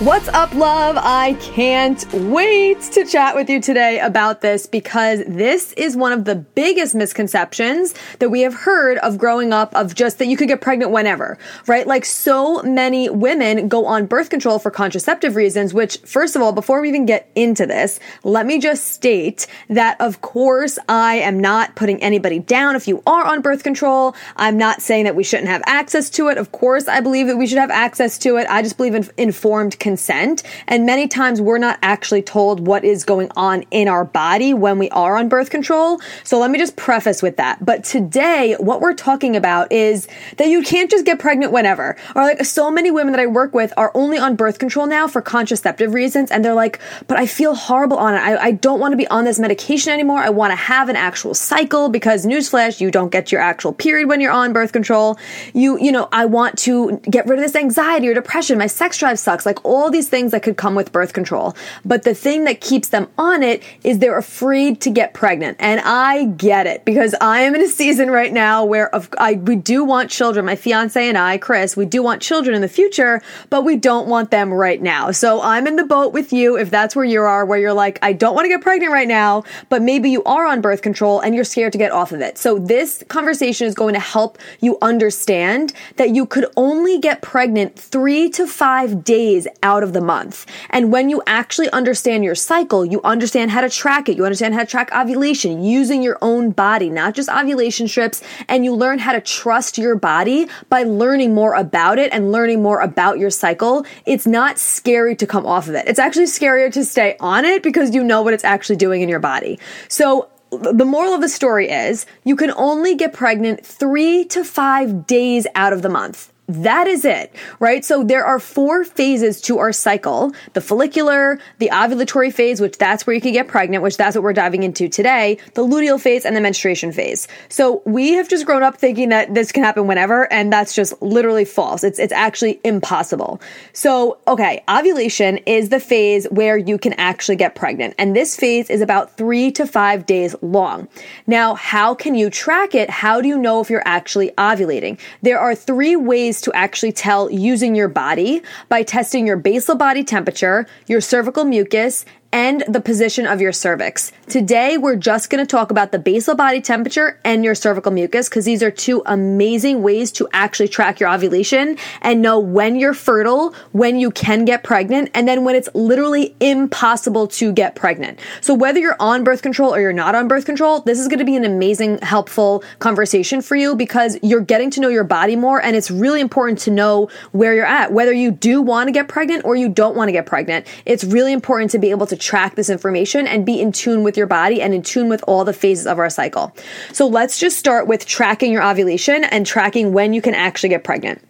What's up, love? I can't wait to chat with you today about this because this is one of the biggest misconceptions that we have heard of growing up of just that you could get pregnant whenever, right? Like so many women go on birth control for contraceptive reasons, which first of all, before we even get into this, let me just state that of course I am not putting anybody down if you are on birth control. I'm not saying that we shouldn't have access to it. Of course, I believe that we should have access to it. I just believe in informed consent consent. And many times we're not actually told what is going on in our body when we are on birth control. So let me just preface with that. But today, what we're talking about is that you can't just get pregnant whenever. Or like so many women that I work with are only on birth control now for contraceptive reasons. And they're like, but I feel horrible on it. I, I don't want to be on this medication anymore. I want to have an actual cycle because newsflash, you don't get your actual period when you're on birth control. You, you know, I want to get rid of this anxiety or depression. My sex drive sucks. Like all all these things that could come with birth control. But the thing that keeps them on it is they're afraid to get pregnant. And I get it because I am in a season right now where of, I, we do want children. My fiance and I, Chris, we do want children in the future, but we don't want them right now. So I'm in the boat with you if that's where you are, where you're like, I don't want to get pregnant right now, but maybe you are on birth control and you're scared to get off of it. So this conversation is going to help you understand that you could only get pregnant three to five days out out of the month. And when you actually understand your cycle, you understand how to track it. You understand how to track ovulation using your own body, not just ovulation strips. And you learn how to trust your body by learning more about it and learning more about your cycle. It's not scary to come off of it. It's actually scarier to stay on it because you know what it's actually doing in your body. So the moral of the story is you can only get pregnant three to five days out of the month. That is it, right? So there are four phases to our cycle the follicular, the ovulatory phase, which that's where you can get pregnant, which that's what we're diving into today, the luteal phase, and the menstruation phase. So we have just grown up thinking that this can happen whenever, and that's just literally false. It's, it's actually impossible. So, okay, ovulation is the phase where you can actually get pregnant, and this phase is about three to five days long. Now, how can you track it? How do you know if you're actually ovulating? There are three ways to actually tell using your body by testing your basal body temperature, your cervical mucus, and the position of your cervix. Today, we're just going to talk about the basal body temperature and your cervical mucus because these are two amazing ways to actually track your ovulation and know when you're fertile, when you can get pregnant, and then when it's literally impossible to get pregnant. So whether you're on birth control or you're not on birth control, this is going to be an amazing, helpful conversation for you because you're getting to know your body more and it's really important to know where you're at. Whether you do want to get pregnant or you don't want to get pregnant, it's really important to be able to track this information and be in tune with your body and in tune with all the phases of our cycle. So let's just start with tracking your ovulation and tracking when you can actually get pregnant.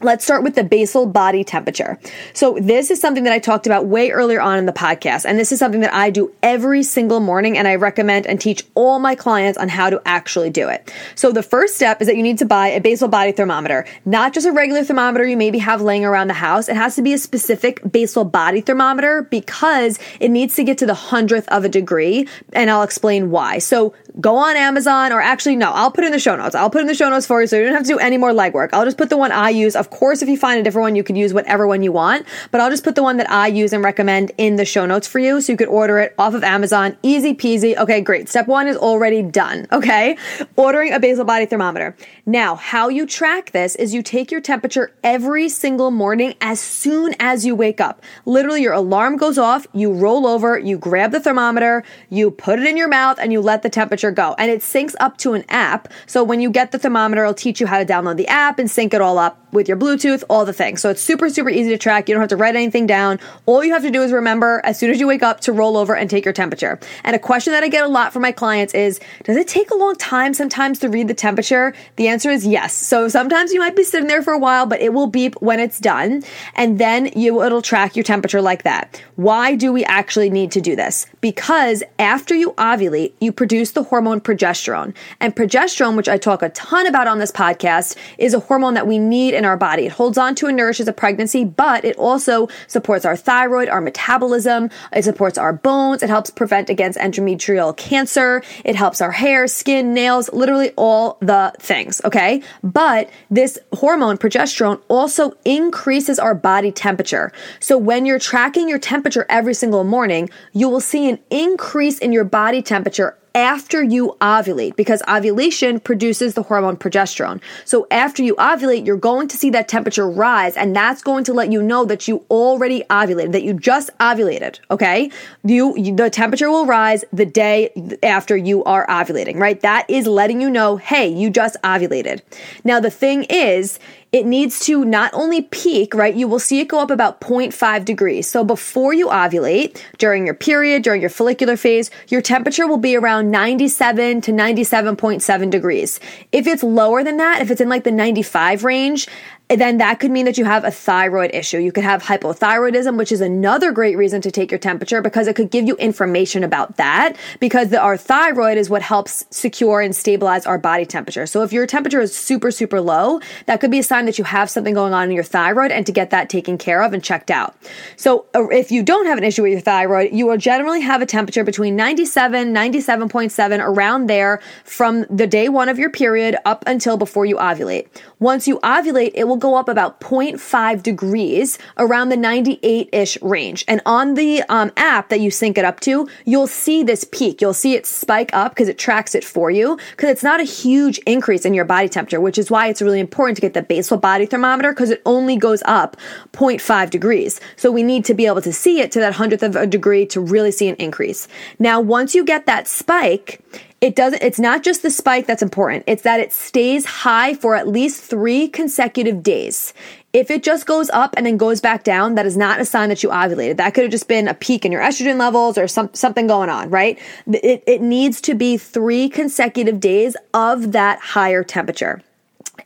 Let's start with the basal body temperature. So this is something that I talked about way earlier on in the podcast. And this is something that I do every single morning and I recommend and teach all my clients on how to actually do it. So the first step is that you need to buy a basal body thermometer, not just a regular thermometer you maybe have laying around the house. It has to be a specific basal body thermometer because it needs to get to the hundredth of a degree. And I'll explain why. So go on Amazon or actually no, I'll put in the show notes. I'll put in the show notes for you so you don't have to do any more legwork. I'll just put the one I use. Of course, if you find a different one, you could use whatever one you want, but I'll just put the one that I use and recommend in the show notes for you so you could order it off of Amazon. Easy peasy. Okay, great. Step one is already done. Okay. Ordering a basal body thermometer. Now, how you track this is you take your temperature every single morning as soon as you wake up. Literally, your alarm goes off, you roll over, you grab the thermometer, you put it in your mouth, and you let the temperature temperature go. And it syncs up to an app. So when you get the thermometer, it'll teach you how to download the app and sync it all up with your Bluetooth, all the things. So it's super, super easy to track. You don't have to write anything down. All you have to do is remember as soon as you wake up to roll over and take your temperature. And a question that I get a lot from my clients is, does it take a long time sometimes to read the temperature? The answer is yes. So sometimes you might be sitting there for a while, but it will beep when it's done. And then you, it'll track your temperature like that. Why do we actually need to do this? Because after you ovulate, you produce the hormone progesterone. And progesterone, which I talk a ton about on this podcast, is a hormone that we need in our body. It holds on to and nourishes a pregnancy, but it also supports our thyroid, our metabolism, it supports our bones, it helps prevent against endometrial cancer, it helps our hair, skin, nails, literally all the things, okay? But this hormone, progesterone, also increases our body temperature. So when you're tracking your temperature every single morning, you will see an increase in your body temperature after you ovulate because ovulation produces the hormone progesterone. So after you ovulate, you're going to see that temperature rise and that's going to let you know that you already ovulated, that you just ovulated, okay? You, you the temperature will rise the day after you are ovulating, right? That is letting you know, "Hey, you just ovulated." Now the thing is, it needs to not only peak, right? You will see it go up about 0.5 degrees. So before you ovulate, during your period, during your follicular phase, your temperature will be around 97 to 97.7 degrees. If it's lower than that, if it's in like the 95 range, then that could mean that you have a thyroid issue. You could have hypothyroidism, which is another great reason to take your temperature because it could give you information about that because the, our thyroid is what helps secure and stabilize our body temperature. So if your temperature is super, super low, that could be a sign that you have something going on in your thyroid and to get that taken care of and checked out. So uh, if you don't have an issue with your thyroid, you will generally have a temperature between 97, 97.7 around there from the day one of your period up until before you ovulate. Once you ovulate, it will go up about 0.5 degrees around the 98 ish range. And on the um, app that you sync it up to, you'll see this peak. You'll see it spike up because it tracks it for you because it's not a huge increase in your body temperature, which is why it's really important to get the basal body thermometer because it only goes up 0.5 degrees. So we need to be able to see it to that hundredth of a degree to really see an increase. Now, once you get that spike, it doesn't, it's not just the spike that's important. It's that it stays high for at least three consecutive days. If it just goes up and then goes back down, that is not a sign that you ovulated. That could have just been a peak in your estrogen levels or some, something going on, right? It, it needs to be three consecutive days of that higher temperature.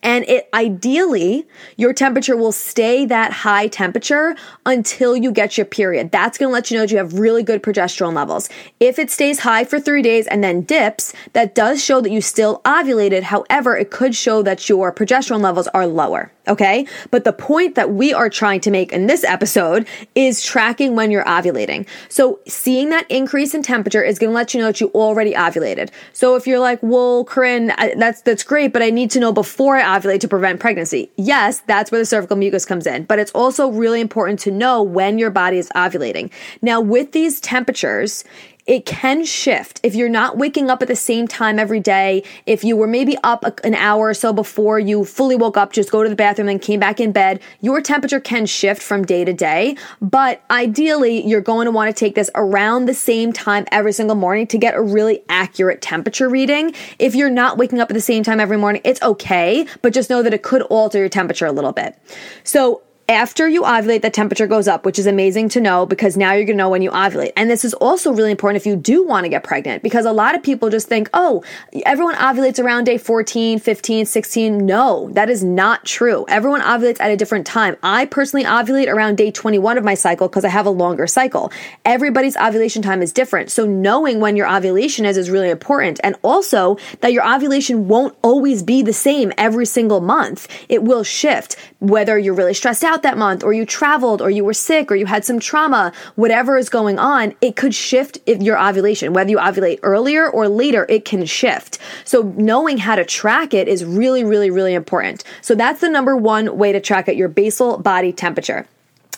And it ideally, your temperature will stay that high temperature until you get your period. That's going to let you know that you have really good progesterone levels. If it stays high for three days and then dips, that does show that you still ovulated. However, it could show that your progesterone levels are lower. Okay. But the point that we are trying to make in this episode is tracking when you're ovulating. So seeing that increase in temperature is going to let you know that you already ovulated. So if you're like, well, Corinne, that's, that's great, but I need to know before I ovulate to prevent pregnancy. Yes, that's where the cervical mucus comes in, but it's also really important to know when your body is ovulating. Now, with these temperatures, it can shift if you're not waking up at the same time every day. If you were maybe up an hour or so before you fully woke up, just go to the bathroom and came back in bed, your temperature can shift from day to day. But ideally, you're going to want to take this around the same time every single morning to get a really accurate temperature reading. If you're not waking up at the same time every morning, it's okay, but just know that it could alter your temperature a little bit. So after you ovulate, the temperature goes up, which is amazing to know because now you're going to know when you ovulate. And this is also really important if you do want to get pregnant because a lot of people just think, oh, everyone ovulates around day 14, 15, 16. No, that is not true. Everyone ovulates at a different time. I personally ovulate around day 21 of my cycle because I have a longer cycle. Everybody's ovulation time is different. So knowing when your ovulation is is really important. And also that your ovulation won't always be the same every single month. It will shift whether you're really stressed out that month or you traveled or you were sick or you had some trauma, whatever is going on, it could shift if your ovulation. Whether you ovulate earlier or later, it can shift. So knowing how to track it is really, really, really important. So that's the number one way to track it, your basal body temperature.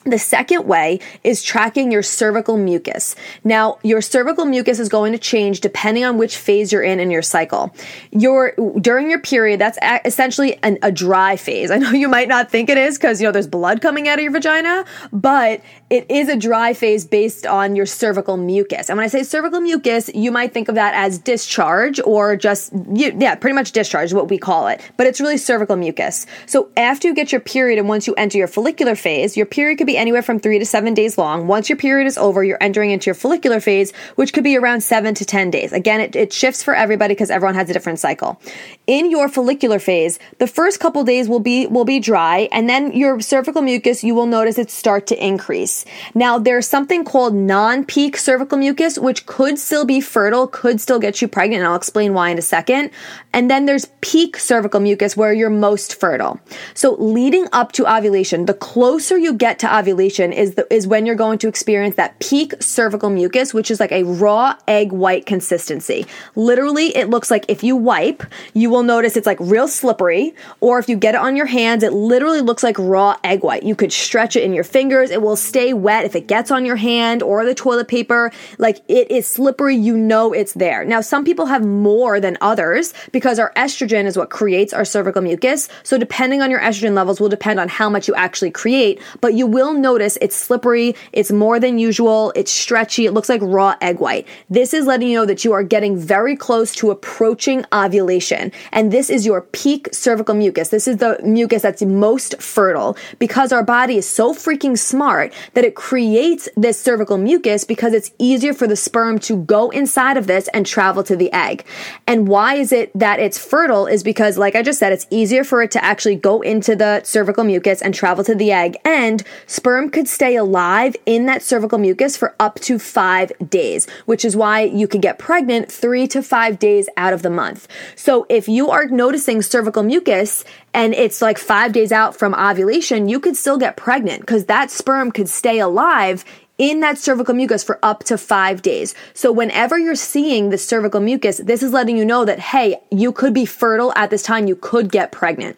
The second way is tracking your cervical mucus. Now, your cervical mucus is going to change depending on which phase you're in in your cycle. Your during your period, that's essentially an, a dry phase. I know you might not think it is because you know there's blood coming out of your vagina, but it is a dry phase based on your cervical mucus. And when I say cervical mucus, you might think of that as discharge or just yeah, pretty much discharge is what we call it. But it's really cervical mucus. So after you get your period and once you enter your follicular phase, your period could be anywhere from three to seven days long. Once your period is over, you're entering into your follicular phase, which could be around seven to 10 days. Again, it, it shifts for everybody because everyone has a different cycle. In your follicular phase, the first couple days will be, will be dry and then your cervical mucus, you will notice it start to increase. Now, there's something called non-peak cervical mucus, which could still be fertile, could still get you pregnant. And I'll explain why in a second. And then there's peak cervical mucus where you're most fertile. So leading up to ovulation, the closer you get to ovulation is the, is when you're going to experience that peak cervical mucus, which is like a raw egg white consistency. Literally, it looks like if you wipe, you will notice it's like real slippery, or if you get it on your hands, it literally looks like raw egg white. You could stretch it in your fingers, it will stay wet if it gets on your hand or the toilet paper. Like it is slippery, you know it's there. Now, some people have more than others because our estrogen is what creates our cervical mucus. So depending on your estrogen levels will depend on how much you actually create, but you will notice it's slippery, it's more than usual, it's stretchy, it looks like raw egg white. This is letting you know that you are getting very close to approaching ovulation. And this is your peak cervical mucus. This is the mucus that's most fertile because our body is so freaking smart that it creates this cervical mucus because it's easier for the sperm to go inside of this and travel to the egg. And why is it that it's fertile is because, like I just said, it's easier for it to actually go into the cervical mucus and travel to the egg. And sperm could stay alive in that cervical mucus for up to five days, which is why you could get pregnant three to five days out of the month. So if you are noticing cervical mucus and it's like five days out from ovulation, you could still get pregnant because that sperm could stay alive in that cervical mucus for up to five days. So whenever you're seeing the cervical mucus, this is letting you know that, hey, you could be fertile at this time. You could get pregnant.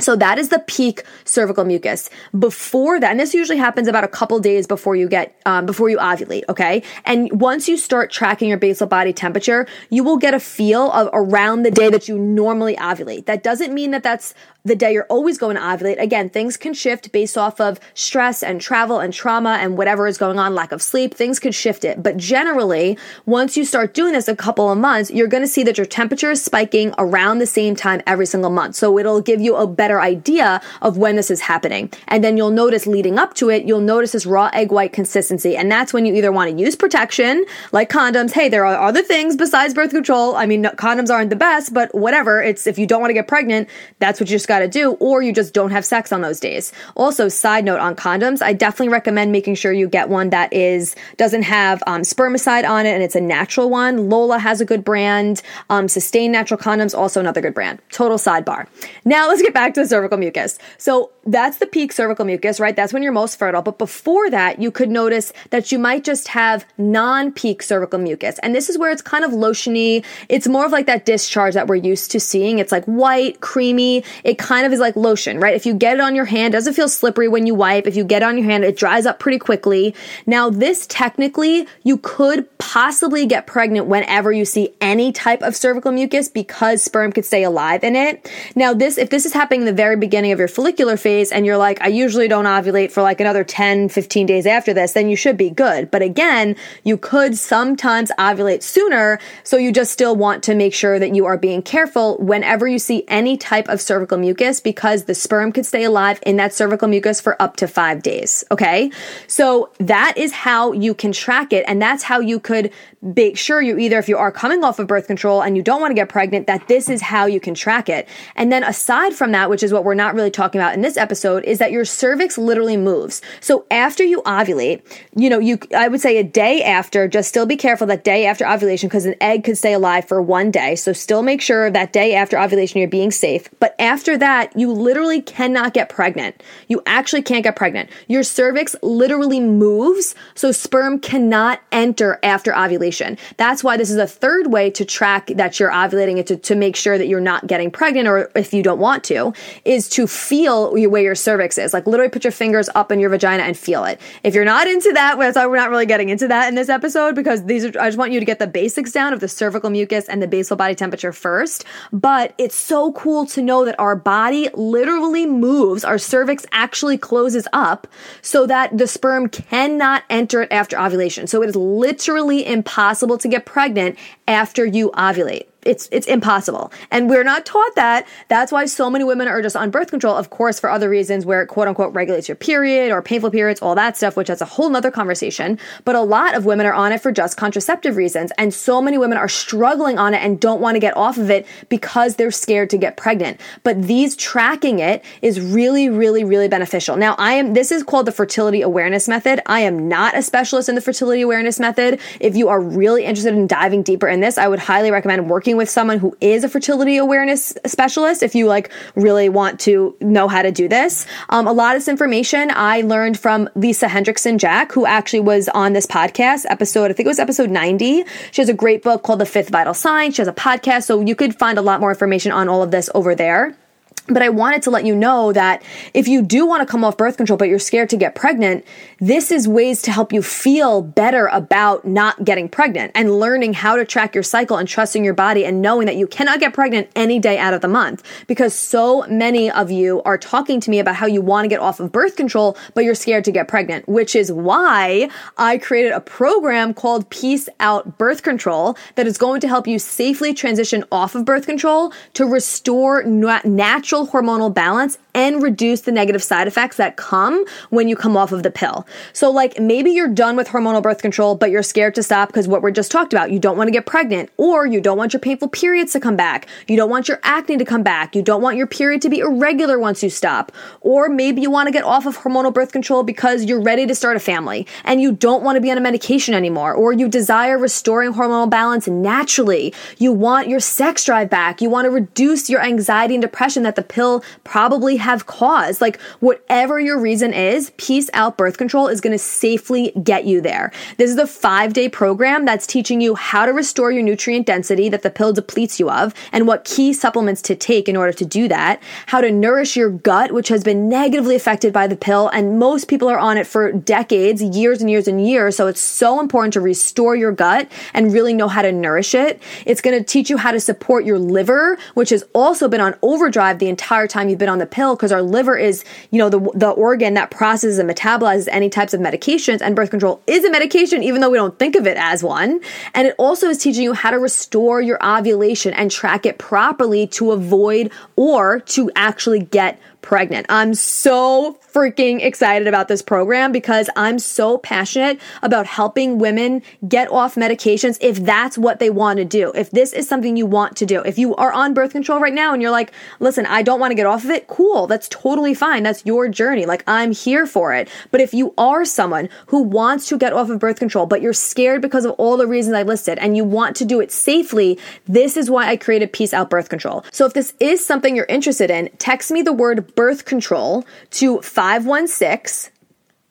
So that is the peak cervical mucus. Before that, and this usually happens about a couple days before you get, um, before you ovulate, okay? And once you start tracking your basal body temperature, you will get a feel of around the day that you normally ovulate. That doesn't mean that that's the day you're always going to ovulate. Again, things can shift based off of stress and travel and trauma and whatever is going on, lack of sleep. Things could shift it. But generally, once you start doing this a couple of months, you're going to see that your temperature is spiking around the same time every single month. So it'll give you a better idea of when this is happening. And then you'll notice leading up to it, you'll notice this raw egg white consistency. And that's when you either want to use protection, like condoms. Hey, there are other things besides birth control. I mean, condoms aren't the best, but whatever. It's if you don't want to get pregnant, that's what you just got to do, or you just don't have sex on those days. Also, side note on condoms, I definitely recommend making sure you get one that is doesn't have um, spermicide on it and it's a natural one. Lola has a good brand. Um, Sustain Natural Condoms also another good brand. Total sidebar. Now let's get back to the cervical mucus. So that's the peak cervical mucus, right? That's when you're most fertile. But before that, you could notice that you might just have non-peak cervical mucus, and this is where it's kind of lotiony. It's more of like that discharge that we're used to seeing. It's like white, creamy. It kind of is like lotion, right? If you get it on your hand, doesn't feel slippery when you wipe. If you get it on your hand, it dries up pretty quickly. Now, this technically, you could possibly get pregnant whenever you see any type of cervical mucus because sperm could stay alive in it. Now, this, if this is happening in the very beginning of your follicular phase and you're like, I usually don't ovulate for like another 10, 15 days after this, then you should be good. But again, you could sometimes ovulate sooner. So you just still want to make sure that you are being careful whenever you see any type of cervical mucus mucus because the sperm could stay alive in that cervical mucus for up to five days. Okay. So that is how you can track it. And that's how you could make sure you either, if you are coming off of birth control and you don't want to get pregnant, that this is how you can track it. And then aside from that, which is what we're not really talking about in this episode, is that your cervix literally moves. So after you ovulate, you know, you, I would say a day after, just still be careful that day after ovulation because an egg could stay alive for one day. So still make sure that day after ovulation you're being safe. But after that, you literally cannot get pregnant. You actually can't get pregnant. Your cervix literally moves. So sperm cannot enter after ovulation. That's why this is a third way to track that you're ovulating and to, to make sure that you're not getting pregnant or if you don't want to. is to feel where your cervix is. Like literally put your fingers up in your vagina and feel it. If you're not into that, that's why we're not really getting into that in this episode because these are, I just want you to get the basics down of the cervical mucus and the basal body temperature first. But it's so cool to know that our body literally moves, our cervix actually closes up so that the sperm cannot enter it after ovulation. So it is literally impossible to get pregnant after you ovulate it's it's impossible. And we're not taught that. That's why so many women are just on birth control of course for other reasons where it quote unquote regulates your period or painful periods all that stuff which that's a whole nother conversation. But a lot of women are on it for just contraceptive reasons. And so many women are struggling on it and don't want to get off of it because they're scared to get pregnant. But these tracking it is really really really beneficial. Now i am this is called the fertility awareness method. I am not a specialist in the fertility awareness method. If you are really interested in diving deeper in this i would highly recommend working working with someone who is a fertility awareness specialist if you like really want to know how to do this. Um, a lot of this information I learned from Lisa Hendrickson Jack, who actually was on this podcast episode. I think it was episode 90. She has a great book called The Fifth Vital Sign. She has a podcast, so you could find a lot more information on all of this over there. But I wanted to let you know that if you do want to come off birth control, but you're scared to get pregnant, this is ways to help you feel better about not getting pregnant and learning how to track your cycle and trusting your body and knowing that you cannot get pregnant any day out of the month. Because so many of you are talking to me about how you want to get off of birth control, but you're scared to get pregnant, which is why I created a program called Peace Out Birth Control that is going to help you safely transition off of birth control to restore natural hormonal balance and reduce the negative side effects that come when you come off of the pill. So, like, maybe you're done with hormonal birth control, but you're scared to stop because what we just talked about, you don't want to get pregnant, or you don't want your painful periods to come back, you don't want your acne to come back, you don't want your period to be irregular once you stop, or maybe you want to get off of hormonal birth control because you're ready to start a family and you don't want to be on a medication anymore, or you desire restoring hormonal balance naturally, you want your sex drive back, you want to reduce your anxiety and depression that the pill probably have caused. Like, whatever your reason is, Peace Out Birth Control is going to safely get you there. This is a five day program that's teaching you how to restore your nutrient density that the pill depletes you of and what key supplements to take in order to do that, how to nourish your gut, which has been negatively affected by the pill. And most people are on it for decades, years and years and years. So it's so important to restore your gut and really know how to nourish it. It's going to teach you how to support your liver, which has also been on overdrive the entire time you've been on the pill because our liver is, you know, the, the organ that processes and metabolizes any types of medications and birth control is a medication, even though we don't think of it as one. And it also is teaching you how to restore your ovulation and track it properly to avoid or to actually get pregnant. I'm so freaking excited about this program because I'm so passionate about helping women get off medications if that's what they want to do. If this is something you want to do. If you are on birth control right now and you're like, listen, I don't want to get off of it, cool. That's totally fine. That's your journey. Like, I'm here for it. But if you are someone who wants to get off of birth control, but you're scared because of all the reasons I listed and you want to do it safely, this is why I created Peace Out Birth Control. So if this is something you're interested in, text me the word birth control to 516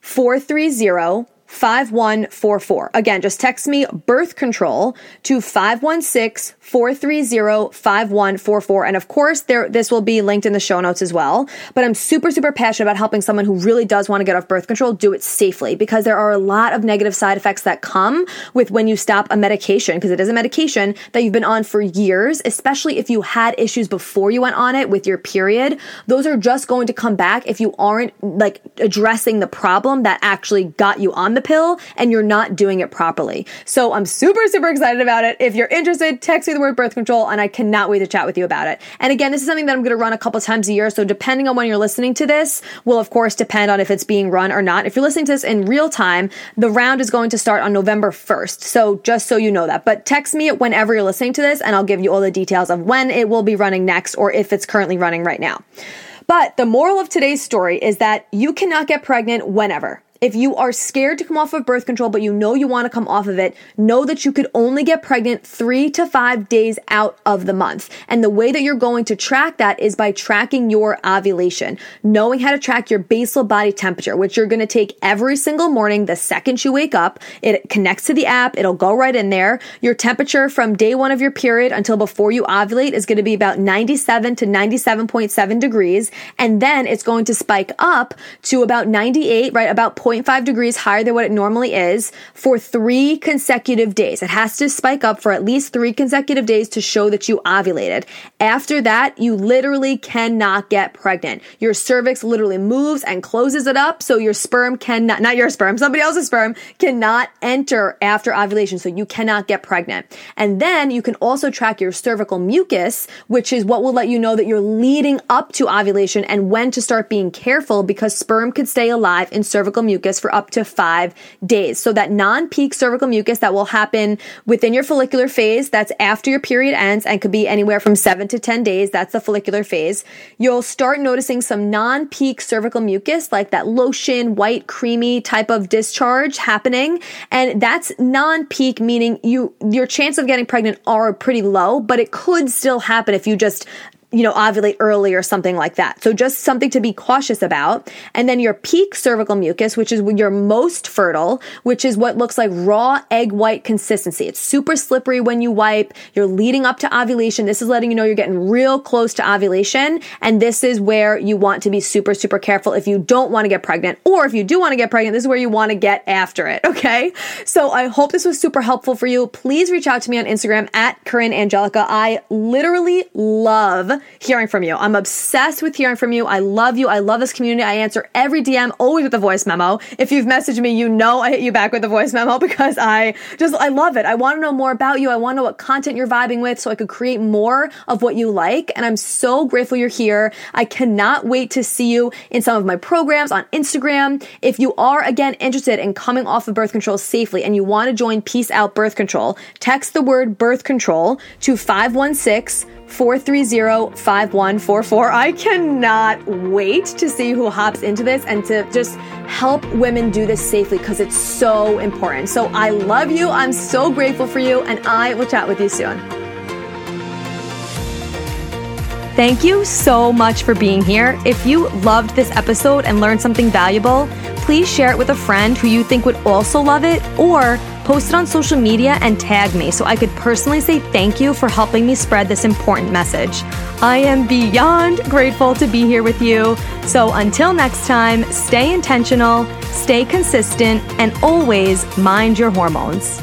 430 5144. Again, just text me birth control to 516 430 5144. And of course, there, this will be linked in the show notes as well. But I'm super, super passionate about helping someone who really does want to get off birth control do it safely because there are a lot of negative side effects that come with when you stop a medication because it is a medication that you've been on for years, especially if you had issues before you went on it with your period. Those are just going to come back if you aren't like addressing the problem that actually got you on the the pill and you're not doing it properly. So I'm super, super excited about it. If you're interested, text me the word birth control and I cannot wait to chat with you about it. And again, this is something that I'm going to run a couple times a year. So depending on when you're listening to this will of course depend on if it's being run or not. If you're listening to this in real time, the round is going to start on November 1st. So just so you know that, but text me whenever you're listening to this and I'll give you all the details of when it will be running next or if it's currently running right now. But the moral of today's story is that you cannot get pregnant whenever. If you are scared to come off of birth control, but you know you want to come off of it, know that you could only get pregnant three to five days out of the month. And the way that you're going to track that is by tracking your ovulation, knowing how to track your basal body temperature, which you're going to take every single morning the second you wake up. It connects to the app. It'll go right in there. Your temperature from day one of your period until before you ovulate is going to be about 97 to 97.7 degrees. And then it's going to spike up to about 98, right? About 0.5 degrees higher than what it normally is for three consecutive days. It has to spike up for at least three consecutive days to show that you ovulated. After that, you literally cannot get pregnant. Your cervix literally moves and closes it up. So your sperm cannot, not your sperm, somebody else's sperm cannot enter after ovulation. So you cannot get pregnant. And then you can also track your cervical mucus, which is what will let you know that you're leading up to ovulation and when to start being careful because sperm could stay alive in cervical mucus mucus for up to five days. So that non-peak cervical mucus that will happen within your follicular phase, that's after your period ends and could be anywhere from seven to 10 days. That's the follicular phase. You'll start noticing some non-peak cervical mucus, like that lotion, white, creamy type of discharge happening. And that's non-peak, meaning you, your chance of getting pregnant are pretty low, but it could still happen if you just you know, ovulate early or something like that. So just something to be cautious about. And then your peak cervical mucus, which is when you're most fertile, which is what looks like raw egg white consistency. It's super slippery when you wipe. You're leading up to ovulation. This is letting you know you're getting real close to ovulation. And this is where you want to be super, super careful if you don't want to get pregnant. Or if you do want to get pregnant, this is where you want to get after it. Okay. So I hope this was super helpful for you. Please reach out to me on Instagram at Corinne Angelica. I literally love hearing from you. I'm obsessed with hearing from you. I love you. I love this community. I answer every DM always with a voice memo. If you've messaged me, you know I hit you back with a voice memo because I just, I love it. I want to know more about you. I want to know what content you're vibing with so I could create more of what you like. And I'm so grateful you're here. I cannot wait to see you in some of my programs on Instagram. If you are again interested in coming off of birth control safely and you want to join Peace Out Birth Control, text the word birth control to 516 430 5144. I cannot wait to see who hops into this and to just help women do this safely because it's so important. So I love you. I'm so grateful for you, and I will chat with you soon. Thank you so much for being here. If you loved this episode and learned something valuable, please share it with a friend who you think would also love it or post it on social media and tag me so I could personally say thank you for helping me spread this important message. I am beyond grateful to be here with you. So until next time, stay intentional, stay consistent, and always mind your hormones.